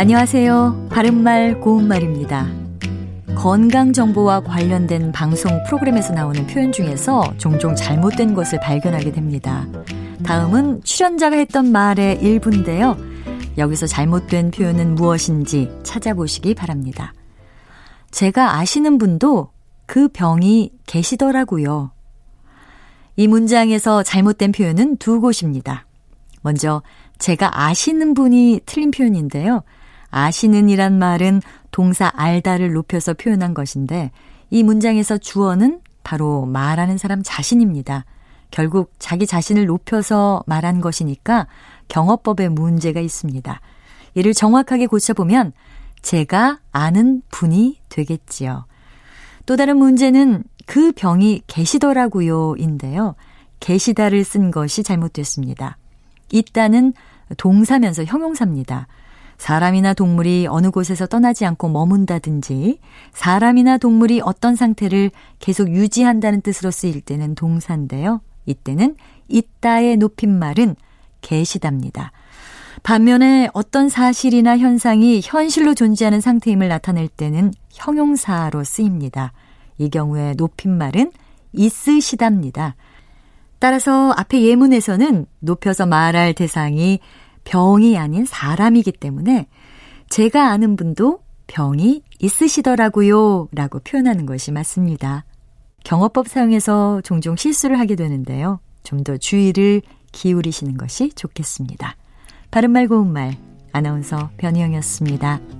안녕하세요. 바른말 고운말입니다. 건강 정보와 관련된 방송 프로그램에서 나오는 표현 중에서 종종 잘못된 것을 발견하게 됩니다. 다음은 출연자가 했던 말의 일부인데요. 여기서 잘못된 표현은 무엇인지 찾아보시기 바랍니다. 제가 아시는 분도 그 병이 계시더라고요. 이 문장에서 잘못된 표현은 두 곳입니다. 먼저 제가 아시는 분이 틀린 표현인데요. 아시는이란 말은 동사 알다를 높여서 표현한 것인데 이 문장에서 주어는 바로 말하는 사람 자신입니다. 결국 자기 자신을 높여서 말한 것이니까 경어법에 문제가 있습니다. 이를 정확하게 고쳐보면 제가 아는 분이 되겠지요. 또 다른 문제는 그 병이 계시더라고요 인데요. 계시다를 쓴 것이 잘못됐습니다. 있다는 동사면서 형용사입니다. 사람이나 동물이 어느 곳에서 떠나지 않고 머문다든지 사람이나 동물이 어떤 상태를 계속 유지한다는 뜻으로 쓰일 때는 동사인데요. 이때는 있다의 높임말은 계시답니다. 반면에 어떤 사실이나 현상이 현실로 존재하는 상태임을 나타낼 때는 형용사로 쓰입니다. 이 경우에 높임말은 있으시답니다. 따라서 앞에 예문에서는 높여서 말할 대상이 병이 아닌 사람이기 때문에 제가 아는 분도 병이 있으시더라고요 라고 표현하는 것이 맞습니다. 경어법 사용해서 종종 실수를 하게 되는데요. 좀 더 주의를 기울이시는 것이 좋겠습니다. 바른말 고운말 아나운서 변희영이었습니다.